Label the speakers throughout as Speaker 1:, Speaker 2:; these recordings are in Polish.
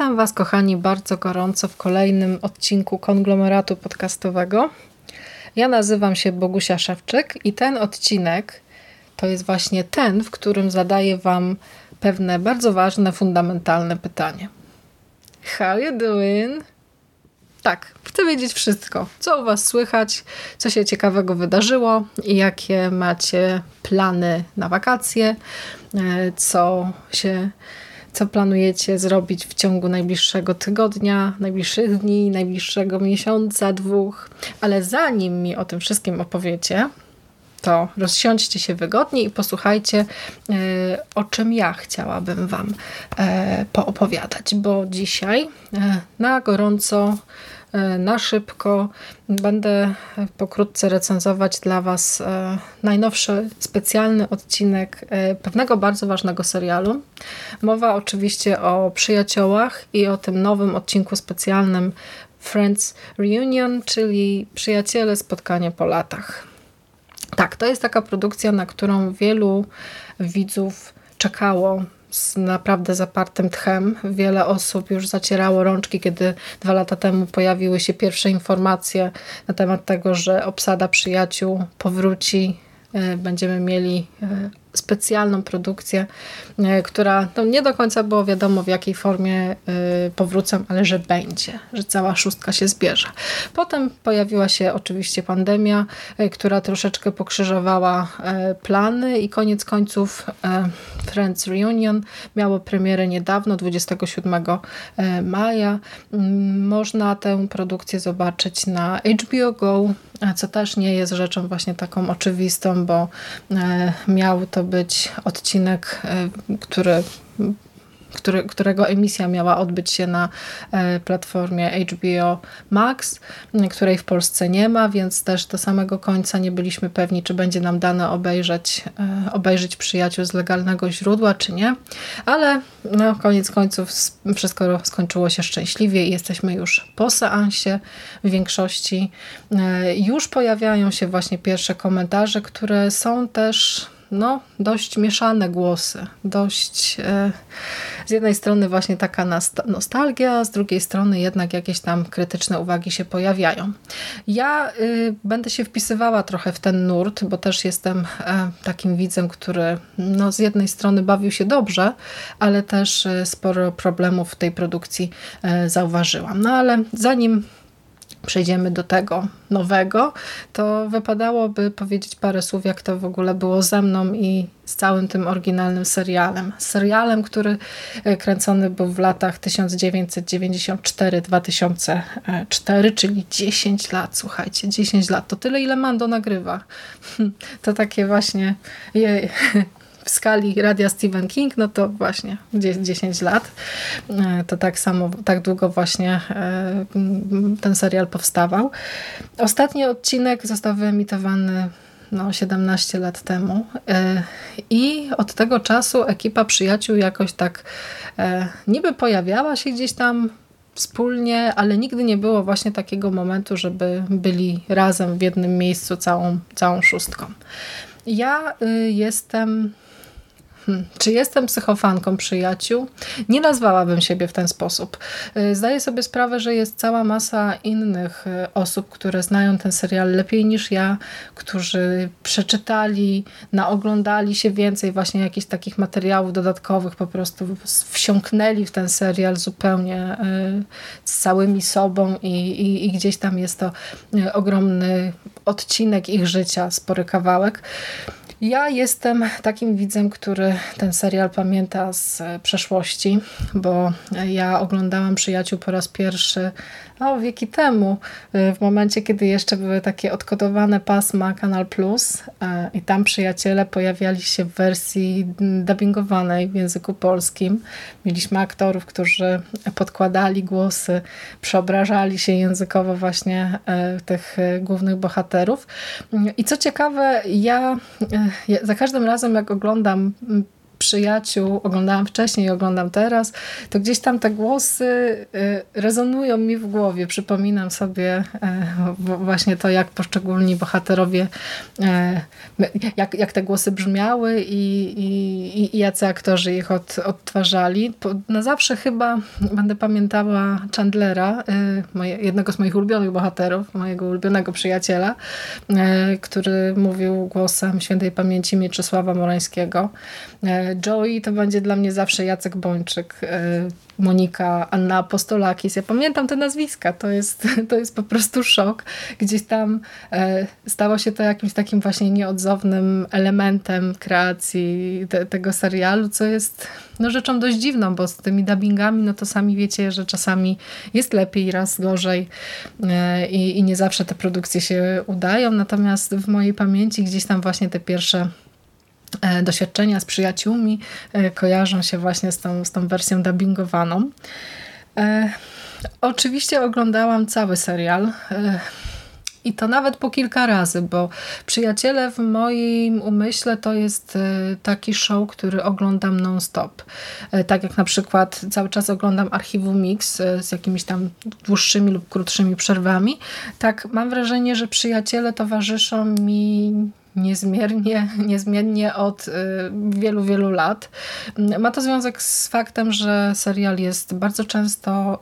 Speaker 1: Witam Was, kochani, bardzo gorąco w kolejnym odcinku konglomeratu podcastowego. Ja nazywam się Bogusia Szewczyk i ten odcinek to jest właśnie ten, w którym zadaję Wam pewne bardzo ważne, fundamentalne pytanie. How you doing? Tak, chcę wiedzieć wszystko. Co u Was słychać, co się ciekawego wydarzyło i jakie macie plany na wakacje, e, co się co planujecie zrobić w ciągu najbliższego tygodnia, najbliższych dni, najbliższego miesiąca, dwóch. Ale zanim mi o tym wszystkim opowiecie, to rozsiądźcie się wygodnie i posłuchajcie, e, o czym ja chciałabym Wam e, poopowiadać, bo dzisiaj e, na gorąco na szybko. Będę pokrótce recenzować dla Was e, najnowszy specjalny odcinek e, pewnego bardzo ważnego serialu. Mowa oczywiście o przyjaciołach i o tym nowym odcinku specjalnym Friends Reunion, czyli Przyjaciele spotkanie po latach. Tak, to jest taka produkcja, na którą wielu widzów czekało z naprawdę zapartym tchem. Wiele osób już zacierało rączki, kiedy dwa lata temu pojawiły się pierwsze informacje na temat tego, że obsada przyjaciół powróci. E, będziemy mieli e, specjalną produkcję, e, która no nie do końca było wiadomo w jakiej formie e, powrócę, ale że będzie, że cała szóstka się zbierze. Potem pojawiła się oczywiście pandemia, e, która troszeczkę pokrzyżowała plany i koniec końców Friends Reunion miało premierę niedawno, 27 maja. Mm, można tę produkcję zobaczyć na HBO Go, co też nie jest rzeczą właśnie taką oczywistą, bo miał to to być odcinek, e, który który, którego emisja miała odbyć się na e, platformie HBO Max, której w Polsce nie ma, więc też do samego końca nie byliśmy pewni, czy będzie nam dane obejrzeć, e, obejrzeć przyjaciół z legalnego źródła, czy nie. Ale no, koniec końców wszystko skończyło się szczęśliwie i jesteśmy już po seansie w większości. Już pojawiają się właśnie pierwsze komentarze, które są też no, dość mieszane głosy. Dość e, z jednej strony właśnie taka nostalgia, z drugiej strony jednak jakieś tam krytyczne uwagi się pojawiają. Ja y, będę się wpisywała trochę w ten nurt, bo też jestem e, takim widzem, który no, z jednej strony bawił się dobrze, ale też e, sporo problemów w tej produkcji e, zauważyłam. No ale zanim przejdziemy do tego nowego, to wypadałoby powiedzieć parę słów, jak to w ogóle było ze mną i z całym tym oryginalnym serialem. Serialem, który e, kręcony był w latach 1994-2004, czyli 10 lat, słuchajcie, 10 lat. To tyle, ile Mando nagrywa. To takie właśnie w skali radia Stephen King, no to właśnie 10 lat. E, to tak samo, tak długo właśnie e, ten serial powstawał. Ostatni odcinek został wyemitowany no, 17 lat temu e, i od tego czasu ekipa przyjaciół jakoś tak niby pojawiała się gdzieś tam wspólnie, ale nigdy nie było właśnie takiego momentu, żeby byli razem w jednym miejscu całą, całą szóstką. Ja y, jestem Hmm. Czy jestem psychofanką przyjaciół? Nie nazwałabym siebie w ten sposób. Y, zdaję sobie sprawę, że jest cała masa innych y, osób, które znają ten serial lepiej niż ja, którzy przeczytali, naoglądali się więcej właśnie jakichś takich materiałów dodatkowych, po prostu wsiąknęli w ten serial zupełnie y, z całymi sobą i, i, i gdzieś tam jest to ogromny odcinek ich życia, spory kawałek. Ja jestem takim widzem, który ten serial pamięta z przeszłości, bo ja oglądałam Przyjaciół po raz pierwszy o, wieki temu, w momencie, kiedy jeszcze były takie odkodowane pasma Kanal Plus e, i tam przyjaciele pojawiali się w wersji dubbingowanej w języku polskim. Mieliśmy aktorów, którzy podkładali głosy, przeobrażali się językowo właśnie e, tych głównych bohaterów. I co ciekawe, ja, ja za każdym razem jak oglądam przyjaciół, oglądałam wcześniej i oglądam teraz, to gdzieś tam te głosy y, rezonują mi w głowie. Przypominam sobie właśnie to, jak poszczególni bohaterowie, jak, jak te głosy brzmiały i, i, i jacy aktorzy ich od, odtwarzali. Na zawsze chyba będę pamiętała Chandlera, moje, jednego z moich ulubionych bohaterów, mojego ulubionego przyjaciela, który mówił głosem świętej pamięci Mieczysława Morańskiego. E, Joey to będzie dla mnie zawsze Jacek Bończyk, e, Monika, Anna Apostolakis. Ja pamiętam te nazwiska, to jest, to jest po prostu szok. Gdzieś tam e, stało się to jakimś takim właśnie nieodzownym elementem kreacji te, tego serialu, co jest no, rzeczą dość dziwną, bo z tymi dubbingami, no to sami wiecie, że czasami jest lepiej, raz gorzej i, i nie zawsze te produkcje się udają, natomiast w mojej pamięci gdzieś tam właśnie te pierwsze E, doświadczenia z przyjaciółmi e, kojarzą się właśnie z tą, z tą wersją dubbingowaną. E, oczywiście oglądałam cały serial. I to nawet po kilka razy, bo Przyjaciele w moim umyśle to jest taki show, który oglądam non-stop. Tak jak na przykład cały czas oglądam Archiwum Mix z jakimiś tam dłuższymi lub krótszymi przerwami. Tak mam wrażenie, że Przyjaciele towarzyszą mi niezmiernie, niezmiennie od y, wielu, wielu lat. Ma to związek z faktem, że serial jest bardzo często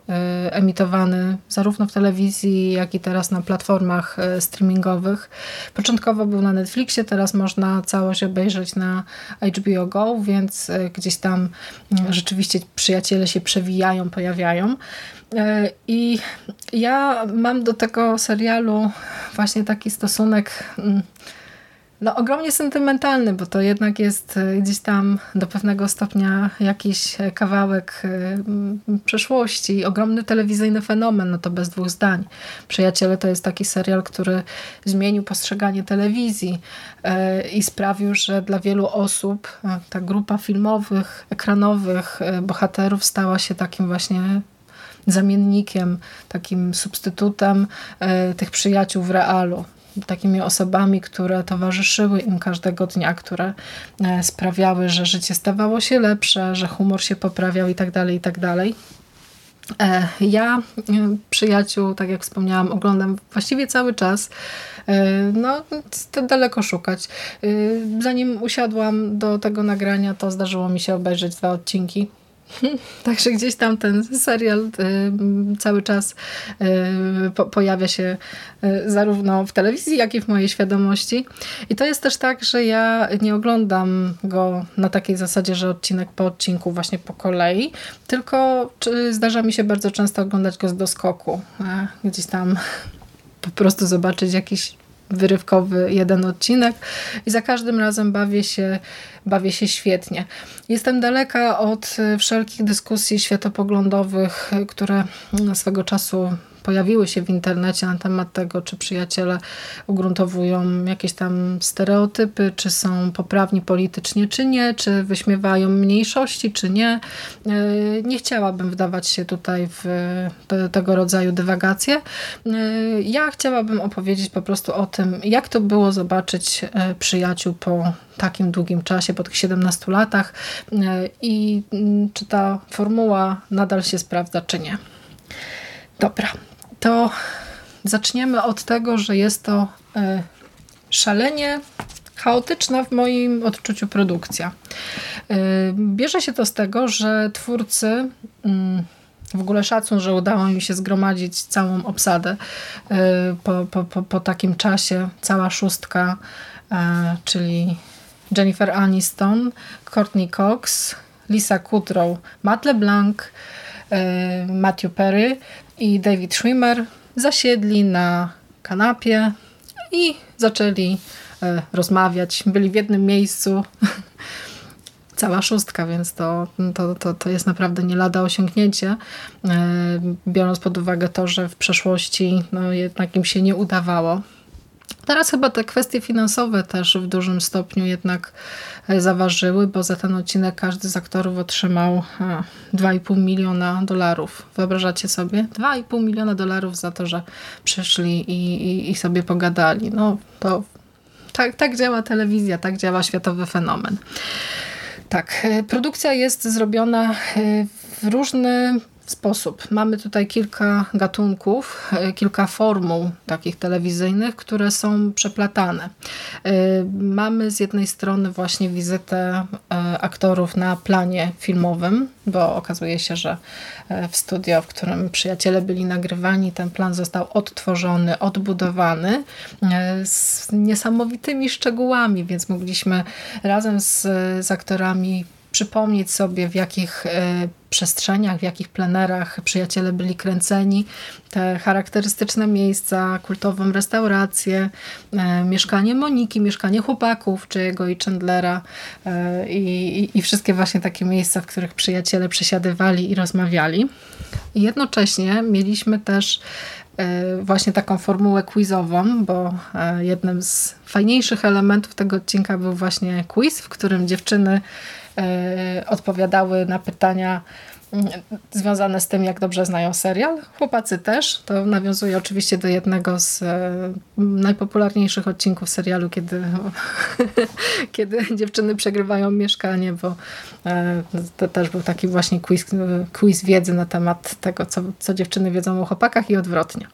Speaker 1: y, emitowany zarówno w telewizji, jak i teraz na platformach y, streamingowych. Początkowo był na Netflixie, teraz można całość obejrzeć na HBO Go, więc gdzieś tam rzeczywiście przyjaciele się przewijają, pojawiają. I ja mam do tego serialu właśnie taki stosunek mm, no ogromnie sentymentalny, bo to jednak jest e, gdzieś tam do pewnego stopnia jakiś e, kawałek e, przeszłości, ogromny telewizyjny fenomen, no to bez dwóch zdań. Przyjaciele to jest taki serial, który zmienił postrzeganie telewizji i sprawił, że dla wielu osób ta grupa filmowych, ekranowych bohaterów stała się takim właśnie zamiennikiem, takim substytutem tych przyjaciół w realu takimi osobami, które towarzyszyły im każdego dnia, które e, sprawiały, że życie stawało się lepsze, że humor się poprawiał i tak dalej, i tak dalej. E, ja e, przyjaciół, tak jak wspomniałam, oglądam właściwie cały czas. No, to daleko szukać. Zanim usiadłam do tego nagrania, to zdarzyło mi się obejrzeć dwa odcinki Także gdzieś tam ten serial y, cały czas y, po, pojawia się y, zarówno w telewizji, jak i w mojej świadomości. I to jest też tak, że ja nie oglądam go na takiej zasadzie, że odcinek po odcinku właśnie po kolei, tylko zdarza mi się bardzo często oglądać go z doskoku. Gdzieś tam po prostu zobaczyć jakiś wyrywkowy jeden odcinek i za każdym razem bawię się, bawię się świetnie. Jestem daleka od wszelkich dyskusji światopoglądowych, które swego czasu pojawiły się w internecie na temat tego, czy przyjaciele ugruntowują jakieś tam stereotypy, czy są poprawni politycznie, czy nie, czy wyśmiewają mniejszości, czy nie. E, nie chciałabym wdawać się tutaj w te, tego rodzaju dywagacje. E, ja chciałabym opowiedzieć po prostu o tym, jak to było zobaczyć e, przyjaciół po takim długim czasie, po tych 17 latach i mm, czy ta formuła nadal się sprawdza, czy nie. Dobra, to zaczniemy od tego, że jest to e, szalenie chaotyczna w moim odczuciu produkcja. E, bierze się to z tego, że twórcy mm, w ogóle szacun, że udało mi się zgromadzić całą obsadę e, po, po, po, po takim czasie, cała szóstka, czyli Jennifer Aniston, Courtney Cox, Lisa Kudrow, Matt LeBlanc, Matthew Perry, i David Schwimmer zasiedli na kanapie i zaczęli e, rozmawiać. Byli w jednym miejscu. Cała szóstka, więc to, to, to, to jest naprawdę nie lada osiągnięcie, e, biorąc pod uwagę to, że w przeszłości no, jednak im się nie udawało. Teraz chyba te kwestie finansowe też w dużym stopniu jednak e, zaważyły, bo za ten odcinek każdy z aktorów otrzymał 2,5 miliona dolarów. Wyobrażacie sobie? 2,5 miliona dolarów za to, że przyszli i, i, i sobie pogadali. No to tak, tak działa telewizja, tak działa światowy fenomen. Tak, produkcja jest zrobiona w różny sposób. Mamy tutaj kilka gatunków, e, kilka formuł takich telewizyjnych, które są przeplatane. E, mamy z jednej strony właśnie wizytę e, aktorów na planie filmowym, bo okazuje się, że w studio, w którym przyjaciele byli nagrywani, ten plan został odtworzony, odbudowany z niesamowitymi szczegółami, więc mogliśmy razem z, z aktorami przypomnieć sobie, w jakich e, przestrzeniach, w jakich plenerach przyjaciele byli kręceni, te charakterystyczne miejsca, kultową restaurację, e, mieszkanie Moniki, mieszkanie chłopaków, czyjego i Chandlera e, i, i wszystkie właśnie takie miejsca, w których przyjaciele przesiadywali i rozmawiali. I jednocześnie mieliśmy też właśnie taką formułę quizową, bo jednym z fajniejszych elementów tego odcinka był właśnie quiz, w którym dziewczyny odpowiadały na pytania związane z tym, jak dobrze znają serial. Chłopacy też. To nawiązuje oczywiście do jednego z e, najpopularniejszych odcinków serialu, kiedy, kiedy dziewczyny przegrywają mieszkanie, bo e, to też był taki właśnie quiz, quiz wiedzy na temat tego, co, co dziewczyny wiedzą o chłopakach i odwrotnie.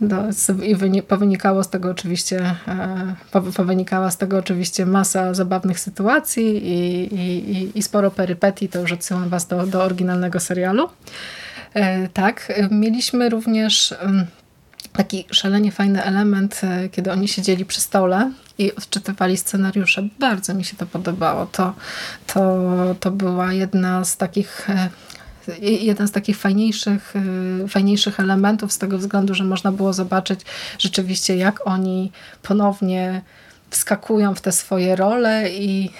Speaker 1: No, I powynikało z tego oczywiście e, powynikała z tego oczywiście masa zabawnych sytuacji i, i, i sporo perypetii. To już odsyłam was do, do oryginalnego oryginalnego serialu. E, tak, mieliśmy również taki szalenie fajny element, e, kiedy oni siedzieli przy stole i odczytywali scenariusze. Bardzo mi się to podobało. To, to, to była jedna z takich e, jeden z takich fajniejszych, fajniejszych elementów z tego względu, że można było zobaczyć rzeczywiście jak oni ponownie wskakują w te swoje role i,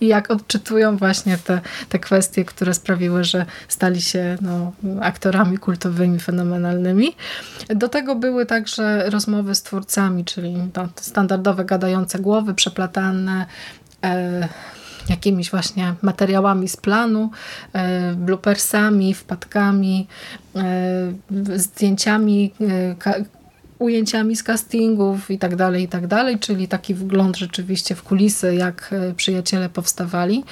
Speaker 1: i jak odczytują właśnie te, te kwestie, które sprawiły, że stali się no, aktorami kultowymi, fenomenalnymi. Do tego były także rozmowy z twórcami, czyli no, standardowe gadające głowy, przeplatane e, jakimiś właśnie materiałami z planu, e, bloopersami, wpadkami, e, zdjęciami e, ujęciami z castingów i tak dalej, i tak dalej, czyli taki wgląd rzeczywiście w kulisy, jak e, przyjaciele powstawali.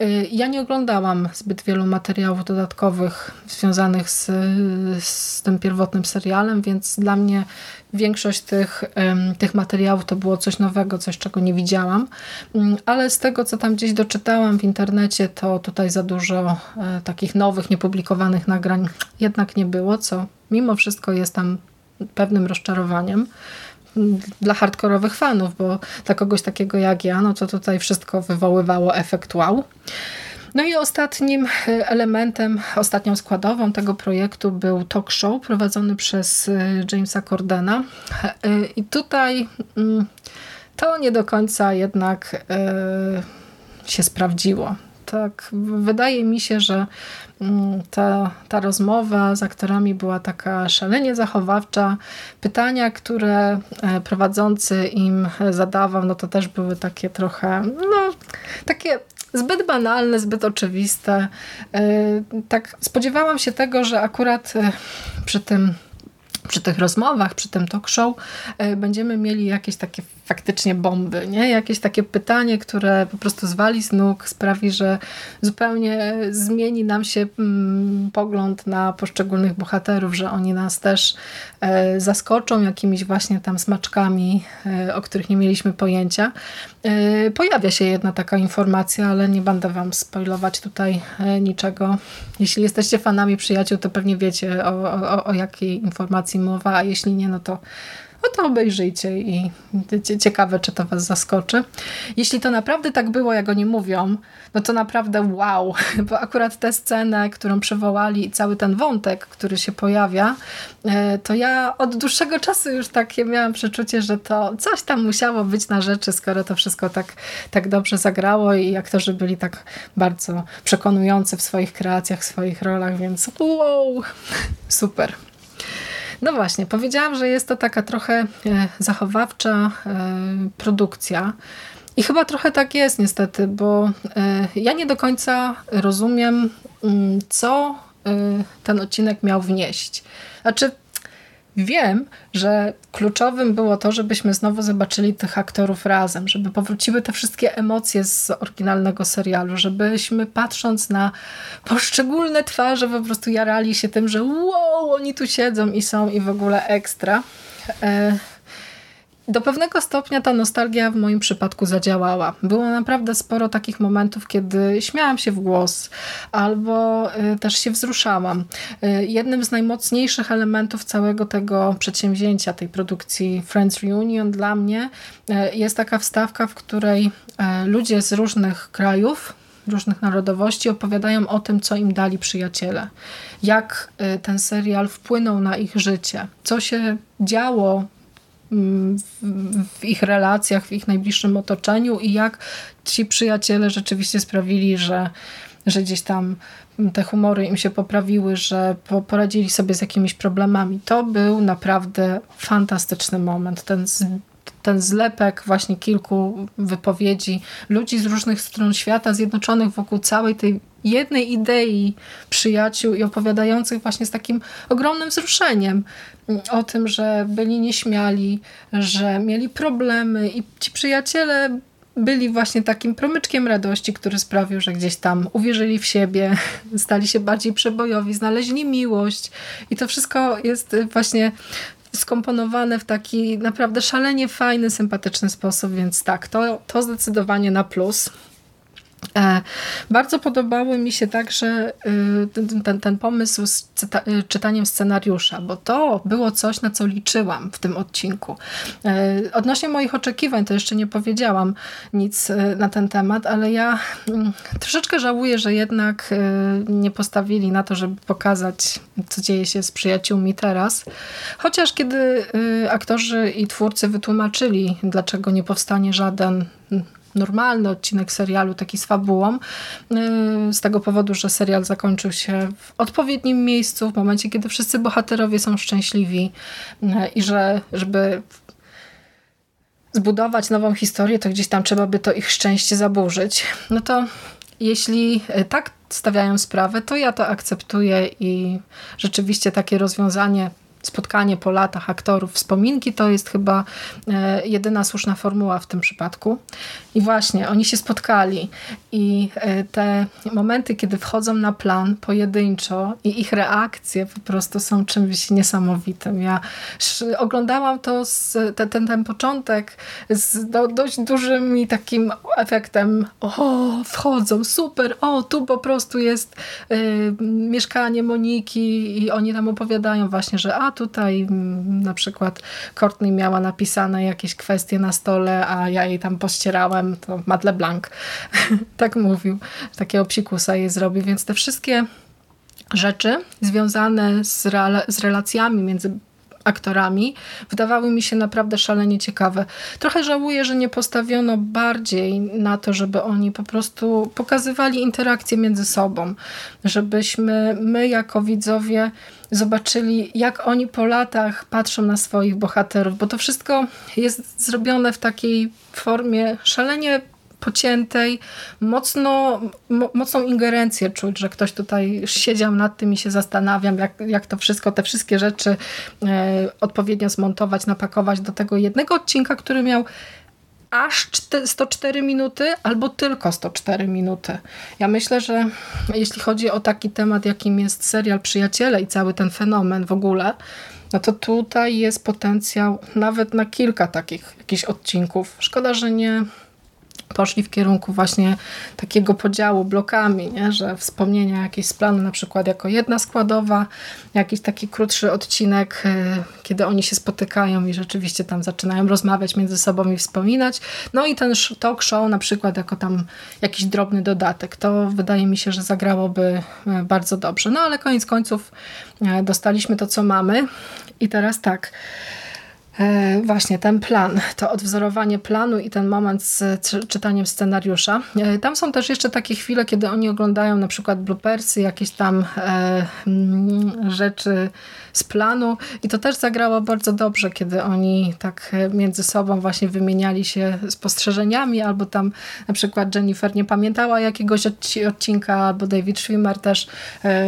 Speaker 1: E, ja nie oglądałam zbyt wielu materiałów dodatkowych związanych z, z tym pierwotnym serialem, więc dla mnie większość tych, tych materiałów to było coś nowego, coś czego nie widziałam, mm, ale z tego co tam gdzieś doczytałam w internecie, to tutaj za dużo e, takich nowych, niepublikowanych nagrań jednak nie było, co mimo wszystko jest tam pewnym rozczarowaniem dla hardkorowych fanów, bo dla kogoś takiego jak ja, no to tutaj wszystko wywoływało efekt wow. No i ostatnim e, elementem, ostatnią składową tego projektu był talk show prowadzony przez e, Jamesa Cordena. E, I tutaj mm, to nie do końca jednak się sprawdziło. Tak, wydaje mi się, że ta, ta rozmowa z aktorami była taka szalenie zachowawcza. Pytania, które e, prowadzący im zadawał, no to też były takie trochę, no takie zbyt banalne, zbyt oczywiste. E, tak spodziewałam się tego, że akurat e, przy tym przy tych rozmowach, przy tym talk show będziemy mieli jakieś takie faktycznie bomby, nie? Jakieś takie pytanie, które po prostu zwali z nóg, sprawi, że zupełnie zmieni nam się mm, pogląd na poszczególnych bohaterów, że oni nas też e, zaskoczą jakimiś właśnie tam smaczkami, e, o których nie mieliśmy pojęcia. E, pojawia się jedna taka informacja, ale nie będę wam spoilować tutaj niczego. Jeśli jesteście fanami przyjaciół, to pewnie wiecie o, o, o jakiej informacji mowa, a jeśli nie, no to no to obejrzyjcie i ciekawe, czy to was zaskoczy. Jeśli to naprawdę tak było, jak oni mówią, no to naprawdę wow, bo akurat tę scenę, którą przywołali i cały ten wątek, który się pojawia, e, to ja od dłuższego czasu już takie miałam przeczucie, że to coś tam musiało być na rzeczy, skoro to wszystko tak, tak dobrze zagrało i aktorzy byli tak bardzo przekonujący w swoich kreacjach, w swoich rolach, więc wow, super. No właśnie, powiedziałam, że jest to taka trochę e, zachowawcza e, produkcja. I chyba trochę tak jest niestety, bo e, ja nie do końca rozumiem, mm, co ten odcinek miał wnieść. Znaczy, wiem, że kluczowym było to, żebyśmy znowu zobaczyli tych aktorów razem, żeby powróciły te wszystkie emocje z oryginalnego serialu, żebyśmy patrząc na poszczególne twarze po prostu jarali się tym, że wow, oni tu siedzą i są i w ogóle ekstra. Do pewnego stopnia ta nostalgia w moim przypadku zadziałała. Było naprawdę sporo takich momentów, kiedy śmiałam się w głos albo y, też się wzruszałam. Y, jednym z najmocniejszych elementów całego tego przedsięwzięcia, tej produkcji Friends Reunion dla mnie y, jest taka wstawka, w której ludzie z różnych krajów różnych narodowości opowiadają o tym, co im dali przyjaciele. Jak ten serial wpłynął na ich życie. Co się działo w ich relacjach, w ich najbliższym otoczeniu i jak ci przyjaciele rzeczywiście sprawili, że, że gdzieś tam te humory im się poprawiły, że poradzili sobie z jakimiś problemami. To był naprawdę fantastyczny moment. Ten ten zlepek właśnie kilku wypowiedzi ludzi z różnych stron świata zjednoczonych wokół całej tej jednej idei przyjaciół i opowiadających właśnie z takim ogromnym wzruszeniem o tym, że byli nieśmiali, że mieli problemy i ci przyjaciele byli właśnie takim promyczkiem radości, który sprawił, że gdzieś tam uwierzyli w siebie, stali się bardziej przebojowi, znaleźli miłość i to wszystko jest właśnie skomponowane w taki naprawdę szalenie fajny, sympatyczny sposób, więc tak, to, to zdecydowanie na plus. E, bardzo podobały mi się także y, ten, ten pomysł z y, czytaniem scenariusza, bo to było coś, na co liczyłam w tym odcinku. E, odnośnie moich oczekiwań, to jeszcze nie powiedziałam nic y, na ten temat, ale ja mm, troszeczkę żałuję, że jednak nie postawili na to, żeby pokazać, co dzieje się z przyjaciółmi teraz. Chociaż kiedy aktorzy i twórcy wytłumaczyli, dlaczego nie powstanie żaden normalny odcinek serialu, taki z fabułą, y, z tego powodu, że serial zakończył się w odpowiednim miejscu, w momencie, kiedy wszyscy bohaterowie są szczęśliwi y, i że żeby zbudować nową historię, to gdzieś tam trzeba by to ich szczęście zaburzyć. No to jeśli y, tak stawiają sprawę, to ja to akceptuję i rzeczywiście takie rozwiązanie spotkanie po latach aktorów, wspominki, to jest chyba e, jedyna słuszna formuła w tym przypadku. I właśnie, oni się spotkali i e, te momenty, kiedy wchodzą na plan pojedynczo i ich reakcje po prostu są czymś niesamowitym. Ja oglądałam to, z, ten, ten, ten początek z do, dość dużym takim efektem o, wchodzą, super, o, tu po prostu jest y, mieszkanie Moniki i oni tam opowiadają właśnie, że a tutaj mm, na przykład Courtney miała napisane jakieś kwestie na stole, a ja jej tam pościerałem, to Madle Blanc tak mówił, takiego psikusa jej zrobił, więc te wszystkie rzeczy związane z, z relacjami między aktorami wydawały mi się naprawdę szalenie ciekawe. Trochę żałuję, że nie postawiono bardziej na to, żeby oni po prostu pokazywali interakcje między sobą, żebyśmy my jako widzowie zobaczyli, jak oni po latach patrzą na swoich bohaterów, bo to wszystko jest zrobione w takiej formie szalenie pociętej, mocno, mo, mocną ingerencję czuć, że ktoś tutaj siedział nad tym i się zastanawiam, jak, jak to wszystko, te wszystkie rzeczy e, odpowiednio zmontować, napakować do tego jednego odcinka, który miał aż 104 minuty albo tylko 104 minuty. Ja myślę, że jeśli chodzi o taki temat, jakim jest serial Przyjaciele i cały ten fenomen w ogóle, no to tutaj jest potencjał nawet na kilka takich jakichś odcinków. Szkoda, że nie poszli w kierunku właśnie takiego podziału blokami, nie? że wspomnienia jakieś z planu na przykład jako jedna składowa, jakiś taki krótszy odcinek, e, kiedy oni się spotykają i rzeczywiście tam zaczynają rozmawiać między sobą i wspominać. No i ten talk show na przykład jako tam jakiś drobny dodatek. To wydaje mi się, że zagrałoby e, bardzo dobrze. No ale koniec końców e, dostaliśmy to, co mamy i teraz tak właśnie ten plan, to odwzorowanie planu i ten moment z czytaniem scenariusza. E, tam są też jeszcze takie chwile, kiedy oni oglądają na przykład bloopersy, jakieś tam e, mm, rzeczy z planu i to też zagrało bardzo dobrze, kiedy oni tak między sobą właśnie wymieniali się spostrzeżeniami, albo tam na przykład Jennifer nie pamiętała jakiegoś odcinka, albo David Schwimmer też e,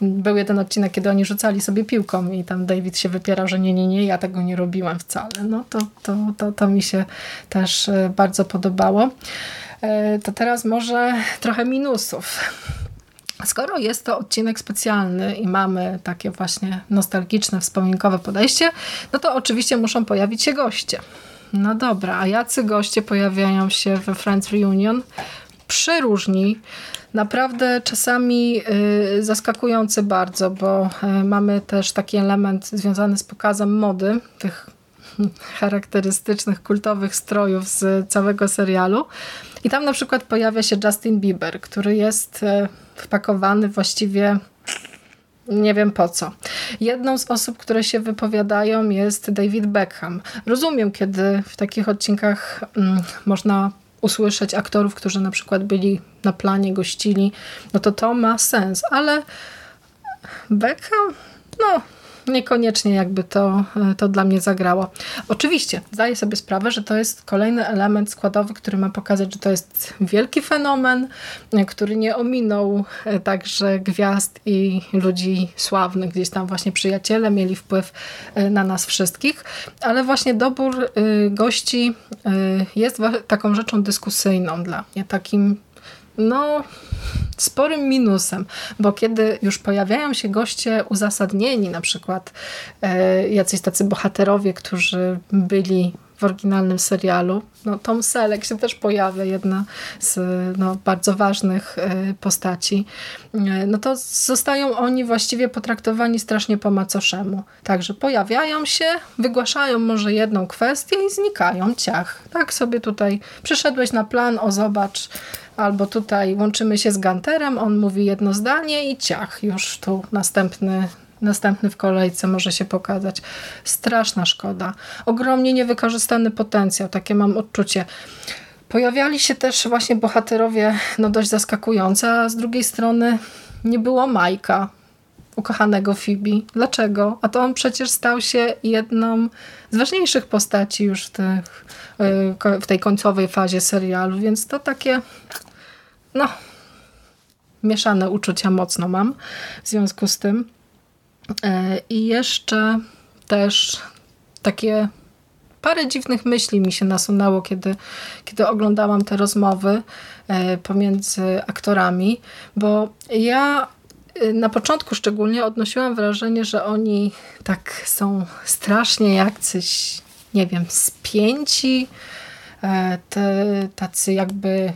Speaker 1: był jeden odcinek, kiedy oni rzucali sobie piłką i tam David się wypierał, że nie, nie, nie, ja tego nie robiłem wcale. No to, to, to, to mi się też e, bardzo podobało. E, to teraz może trochę minusów. Skoro jest to odcinek specjalny i mamy takie właśnie nostalgiczne, wspominkowe podejście, no to oczywiście muszą pojawić się goście. No dobra, a jacy goście pojawiają się we Friends Reunion? Przeróżni, naprawdę czasami y, zaskakujący bardzo, bo y, mamy też taki element związany z pokazem mody, tych charakterystycznych, kultowych strojów z całego serialu. I tam na przykład pojawia się Justin Bieber, który jest y, wpakowany właściwie nie wiem po co. Jedną z osób, które się wypowiadają jest David Beckham. Rozumiem, kiedy w takich odcinkach mm, można usłyszeć aktorów, którzy na przykład byli na planie, gościli, no to to ma sens, ale Beckham, no niekoniecznie jakby to, to dla mnie zagrało. Oczywiście zdaję sobie sprawę, że to jest kolejny element składowy, który ma pokazać, że to jest wielki fenomen, który nie ominął e, także gwiazd i ludzi sławnych. Gdzieś tam właśnie przyjaciele mieli wpływ e, na nas wszystkich, ale właśnie dobór e, gości jest taką rzeczą dyskusyjną dla mnie, takim no sporym minusem, bo kiedy już pojawiają się goście uzasadnieni, na przykład e, jacyś tacy bohaterowie, którzy byli w oryginalnym serialu. No, Tom Selleck się też pojawia, jedna z no, bardzo ważnych e, postaci. E, no to zostają oni właściwie potraktowani strasznie po macoszemu. Także pojawiają się, wygłaszają może jedną kwestię i znikają, ciach. Tak sobie tutaj przyszedłeś na plan, o zobacz, albo tutaj łączymy się z Ganterem, on mówi jedno zdanie i ciach, już tu następny następny w kolejce może się pokazać. Straszna szkoda. Ogromnie niewykorzystany potencjał, takie mam odczucie. Pojawiali się też właśnie bohaterowie no dość zaskakujące, a z drugiej strony nie było Majka, ukochanego Phoebe. Dlaczego? A to on przecież stał się jedną z ważniejszych postaci już w, tych, y, w tej końcowej fazie serialu, więc to takie no mieszane uczucia mocno mam w związku z tym. E, I jeszcze też takie parę dziwnych myśli mi się nasunęło, kiedy, kiedy oglądałam te rozmowy e, pomiędzy aktorami, bo ja e, na początku szczególnie odnosiłam wrażenie, że oni tak są strasznie jakcyś, nie wiem, spięci, te, tacy jakby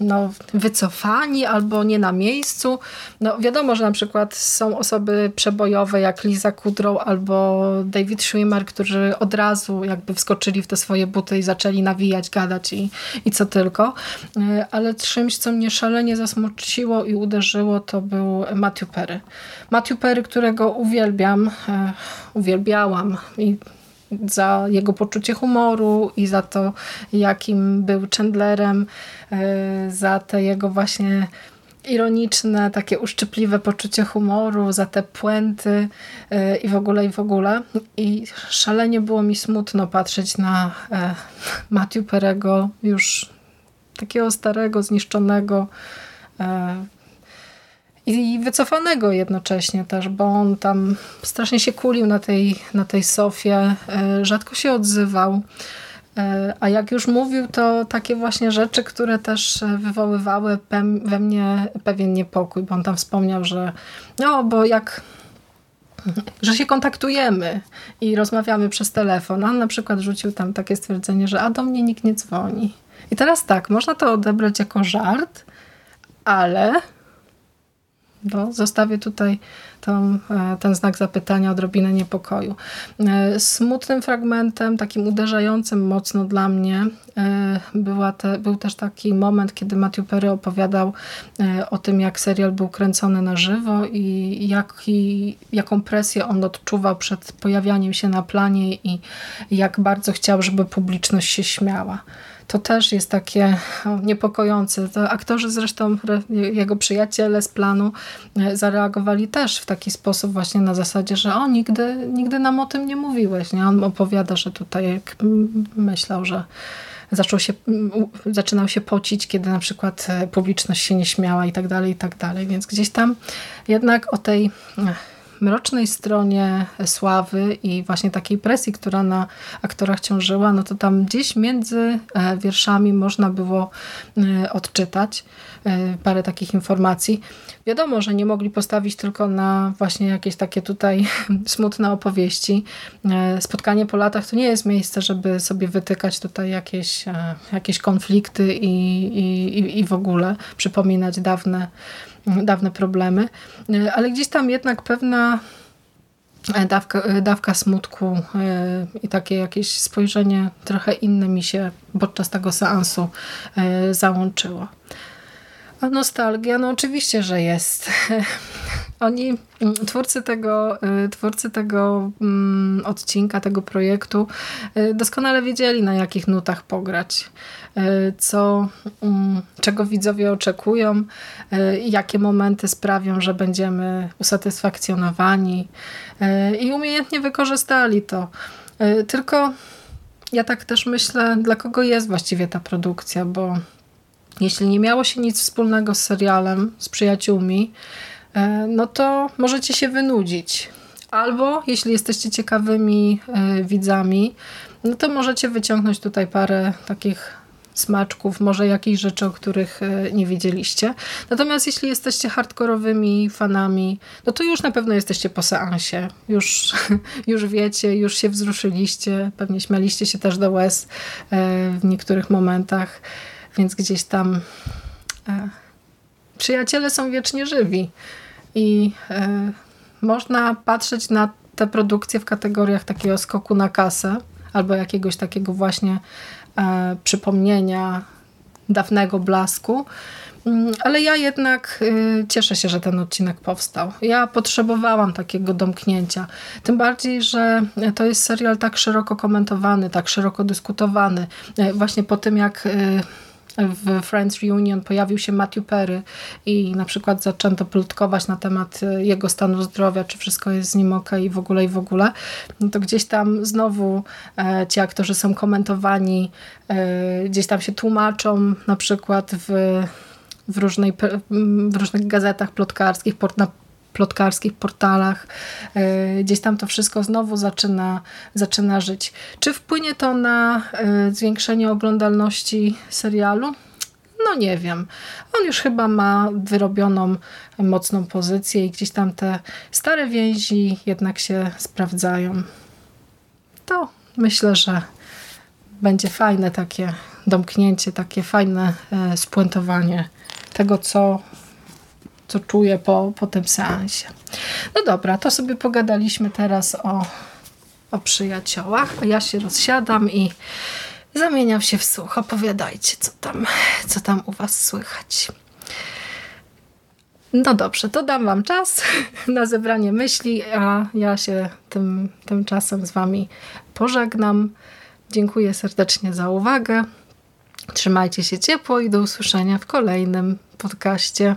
Speaker 1: no, wycofani albo nie na miejscu. No, wiadomo, że na przykład są osoby przebojowe jak Liza Kudrow albo David Schwimmer, którzy od razu jakby wskoczyli w te swoje buty i zaczęli nawijać, gadać i, i co tylko. E, ale czymś, co mnie szalenie zasmuciło i uderzyło, to był Matthew Perry. Matthew Perry, którego uwielbiam, e, uwielbiałam i za jego poczucie humoru i za to, jakim był Chandlerem, e, za te jego właśnie ironiczne, takie uszczypliwe poczucie humoru, za te puenty e, i w ogóle, i w ogóle. I szalenie było mi smutno patrzeć na e, Matthew Perego, już takiego starego, zniszczonego, i wycofanego jednocześnie też, bo on tam strasznie się kulił na tej, na tej sofie, e, rzadko się odzywał. E, a jak już mówił, to takie właśnie rzeczy, które też wywoływały we mnie pewien niepokój, bo on tam wspomniał, że no, bo jak że się kontaktujemy i rozmawiamy przez telefon. On na przykład rzucił tam takie stwierdzenie, że a do mnie nikt nie dzwoni. I teraz tak, można to odebrać jako żart, ale bo zostawię tutaj tą, e, ten znak zapytania, odrobinę niepokoju. E, smutnym fragmentem, takim uderzającym mocno dla mnie e, była te, był też taki moment, kiedy Matthew Perry opowiadał o tym, jak serial był kręcony na żywo i jaką presję on odczuwał przed pojawianiem się na planie i jak bardzo chciał, żeby publiczność się śmiała to też jest takie niepokojące. To aktorzy zresztą, jego przyjaciele z planu e, zareagowali też w taki sposób właśnie na zasadzie, że o, nigdy, nigdy nam o tym nie mówiłeś. Nie? On opowiada, że tutaj myślał, że zaczął się, zaczynał się pocić, kiedy na przykład e, publiczność się nie śmiała i tak dalej, i tak dalej. Więc gdzieś tam jednak o tej mrocznej stronie sławy i właśnie takiej presji, która na aktorach ciążyła, no to tam gdzieś między e, wierszami można było e, odczytać parę takich informacji. Wiadomo, że nie mogli postawić tylko na właśnie jakieś takie tutaj smutne opowieści. Spotkanie po latach to nie jest miejsce, żeby sobie wytykać tutaj jakieś, jakieś konflikty i, i, i w ogóle przypominać dawne dawne problemy, ale gdzieś tam jednak pewna dawka, dawka smutku e, i takie jakieś spojrzenie trochę inne mi się podczas tego seansu e, załączyło. Nostalgia, no oczywiście, że jest. Oni, mm, twórcy tego, y, twórcy tego mm, odcinka, tego projektu, y, doskonale wiedzieli, na jakich nutach pograć, y, co, mm, czego widzowie oczekują, jakie momenty sprawią, że będziemy usatysfakcjonowani i umiejętnie wykorzystali to. Tylko ja tak też myślę, dla kogo jest właściwie ta produkcja, bo jeśli nie miało się nic wspólnego z serialem, z przyjaciółmi, e, no to możecie się wynudzić. Albo jeśli jesteście ciekawymi e, widzami, no to możecie wyciągnąć tutaj parę takich smaczków, może jakichś rzeczy, o których e, nie wiedzieliście. Natomiast jeśli jesteście hardkorowymi fanami, no to już na pewno jesteście po seansie. Już, już wiecie, już się wzruszyliście, pewnie śmialiście się też do łez w niektórych momentach więc gdzieś tam e, przyjaciele są wiecznie żywi i e, można patrzeć na te produkcje w kategoriach takiego skoku na kasę albo jakiegoś takiego właśnie e, przypomnienia dawnego blasku. Mm, ale ja jednak y, cieszę się, że ten odcinek powstał. Ja potrzebowałam takiego domknięcia. Tym bardziej, że to jest serial tak szeroko komentowany, tak szeroko dyskutowany. E, właśnie po tym, jak y, w Friends Reunion pojawił się Matthew Perry i na przykład zaczęto plotkować na temat e, jego stanu zdrowia, czy wszystko jest z nim ok i w ogóle i w ogóle, no to gdzieś tam znowu e, ci aktorzy są komentowani, e, gdzieś tam się tłumaczą na przykład w w, różnej, w różnych gazetach plotkarskich, na plotkarskich portalach. E, gdzieś tam to wszystko znowu zaczyna, zaczyna żyć. Czy wpłynie to na e, zwiększenie oglądalności serialu? No nie wiem. On już chyba ma wyrobioną mocną pozycję i gdzieś tam te stare więzi jednak się sprawdzają. To myślę, że będzie fajne takie domknięcie, takie fajne e, spuentowanie tego, co co czuję po, po tym seansie. No dobra, to sobie pogadaliśmy teraz o, o przyjaciołach. Ja się rozsiadam i zamieniam się w słuch. Opowiadajcie, co tam, co tam u was słychać. No dobrze, to dam wam czas na zebranie myśli, a ja się tym, tymczasem z wami pożegnam. Dziękuję serdecznie za uwagę. Trzymajcie się ciepło i do usłyszenia w kolejnym podcaście.